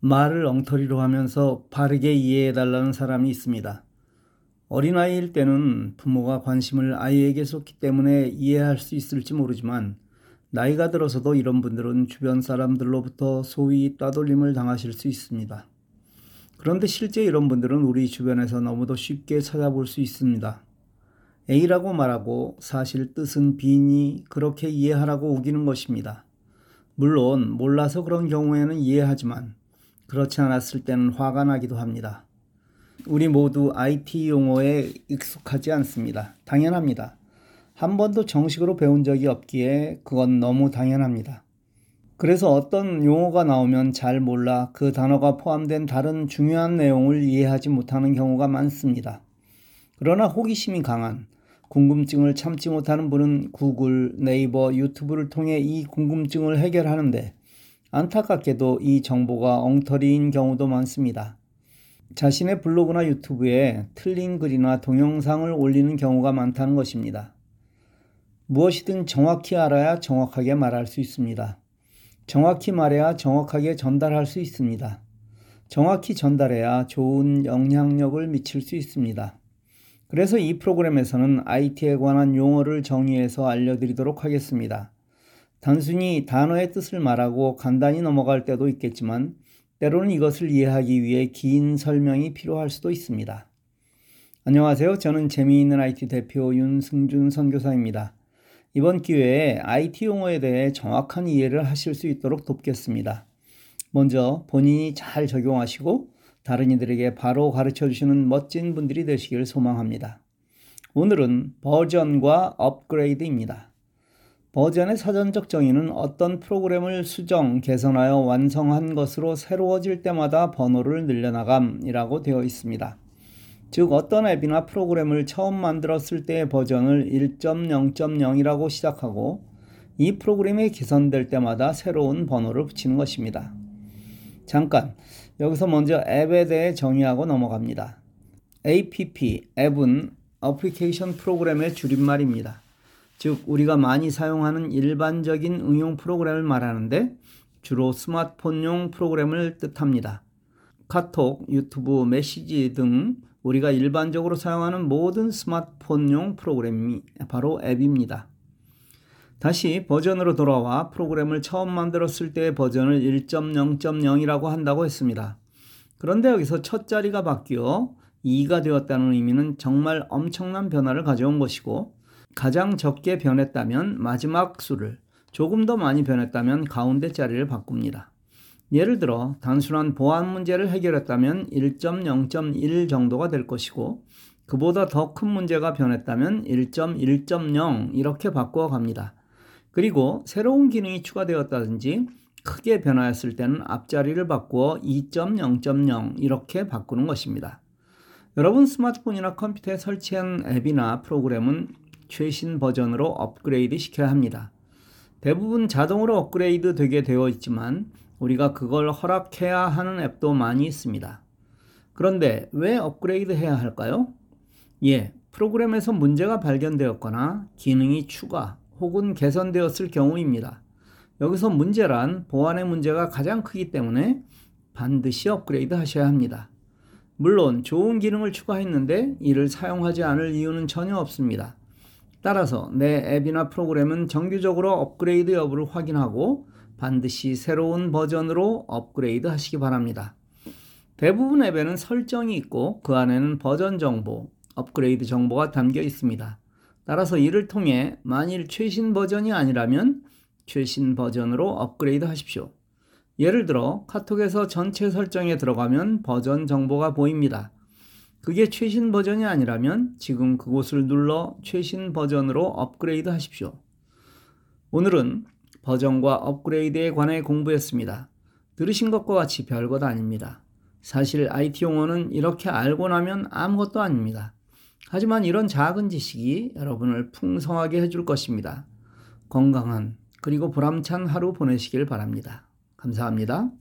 말을 엉터리로 하면서 바르게 이해해달라는 사람이 있습니다. 어린아이일 때는 부모가 관심을 아이에게 쏟기 때문에 이해할 수 있을지 모르지만 나이가 들어서도 이런 분들은 주변 사람들로부터 소위 따돌림을 당하실 수 있습니다. 그런데 실제 이런 분들은 우리 주변에서 너무도 쉽게 찾아볼 수 있습니다. A라고 말하고 사실 뜻은 B니 그렇게 이해하라고 우기는 것입니다. 물론 몰라서 그런 경우에는 이해하지만 그렇지 않았을 때는 화가 나기도 합니다. 우리 모두 IT 용어에 익숙하지 않습니다. 당연합니다. 한 번도 정식으로 배운 적이 없기에 그건 너무 당연합니다. 그래서 어떤 용어가 나오면 잘 몰라 그 단어가 포함된 다른 중요한 내용을 이해하지 못하는 경우가 많습니다. 그러나 호기심이 강한 궁금증을 참지 못하는 분은 구글, 네이버, 유튜브를 통해 이 궁금증을 해결하는데 안타깝게도 이 정보가 엉터리인 경우도 많습니다. 자신의 블로그나 유튜브에 틀린 글이나 동영상을 올리는 경우가 많다는 것입니다. 무엇이든 정확히 알아야 정확하게 말할 수 있습니다. 정확히 말해야 정확하게 전달할 수 있습니다. 정확히 전달해야 좋은 영향력을 미칠 수 있습니다. 그래서 이 프로그램에서는 IT에 관한 용어를 정의해서 알려드리도록 하겠습니다. 단순히 단어의 뜻을 말하고 간단히 넘어갈 때도 있겠지만 때로는 이것을 이해하기 위해 긴 설명이 필요할 수도 있습니다. 안녕하세요. 저는 재미있는 IT 대표 윤승준 선교사입니다. 이번 기회에 IT 용어에 대해 정확한 이해를 하실 수 있도록 돕겠습니다. 먼저 본인이 잘 적용하시고 다른 이들에게 바로 가르쳐 주시는 멋진 분들이 되시길 소망합니다. 오늘은 버전과 업그레이드입니다. 버전의 사전적 정의는 어떤 프로그램을 수정, 개선하여 완성한 것으로 새로워질 때마다 번호를 늘려나감이라고 되어 있습니다. 즉, 어떤 앱이나 프로그램을 처음 만들었을 때의 버전을 1.0.0이라고 시작하고 이 프로그램이 개선될 때마다 새로운 번호를 붙이는 것입니다. 잠깐, 여기서 먼저 앱에 대해 정의하고 넘어갑니다. APP, 앱은 어플리케이션 프로그램의 줄임말입니다. 즉, 우리가 많이 사용하는 일반적인 응용 프로그램을 말하는데 주로 스마트폰용 프로그램을 뜻합니다. 카톡, 유튜브, 메시지 등 우리가 일반적으로 사용하는 모든 스마트폰용 프로그램이 바로 앱입니다. 다시 버전으로 돌아와 프로그램을 처음 만들었을 때의 버전을 1.0.0이라고 한다고 했습니다. 그런데 여기서 첫 자리가 바뀌어 2가 되었다는 의미는 정말 엄청난 변화를 가져온 것이고 가장 적게 변했다면 마지막 수를 조금 더 많이 변했다면 가운데 자리를 바꿉니다. 예를 들어 단순한 보안 문제를 해결했다면 1.0.1 정도가 될 것이고 그보다 더 큰 문제가 변했다면 1.1.0 이렇게 바꾸어 갑니다. 그리고 새로운 기능이 추가되었다든지 크게 변화했을 때는 앞자리를 바꾸어 2.0.0 이렇게 바꾸는 것입니다. 여러분 스마트폰이나 컴퓨터에 설치한 앱이나 프로그램은 최신 버전으로 업그레이드 시켜야 합니다. 대부분 자동으로 업그레이드 되게 되어 있지만 우리가 그걸 허락해야 하는 앱도 많이 있습니다. 그런데 왜 업그레이드 해야 할까요? 예, 프로그램에서 문제가 발견되었거나 기능이 추가 혹은 개선되었을 경우입니다. 여기서 문제란 보안의 문제가 가장 크기 때문에 반드시 업그레이드 하셔야 합니다. 물론 좋은 기능을 추가했는데 이를 사용하지 않을 이유는 전혀 없습니다. 따라서 내 앱이나 프로그램은 정기적으로 업그레이드 여부를 확인하고 반드시 새로운 버전으로 업그레이드 하시기 바랍니다. 대부분 앱에는 설정이 있고 그 안에는 버전 정보, 업그레이드 정보가 담겨 있습니다. 따라서 이를 통해 만일 최신 버전이 아니라면 최신 버전으로 업그레이드 하십시오. 예를 들어 카톡에서 전체 설정에 들어가면 버전 정보가 보입니다. 그게 최신 버전이 아니라면 지금 그곳을 눌러 최신 버전으로 업그레이드 하십시오. 오늘은 버전과 업그레이드에 관해 공부했습니다. 들으신 것과 같이 별것 아닙니다. 사실 IT 용어는 이렇게 알고 나면 아무것도 아닙니다. 하지만 이런 작은 지식이 여러분을 풍성하게 해줄 것입니다. 건강한 그리고 보람찬 하루 보내시길 바랍니다. 감사합니다.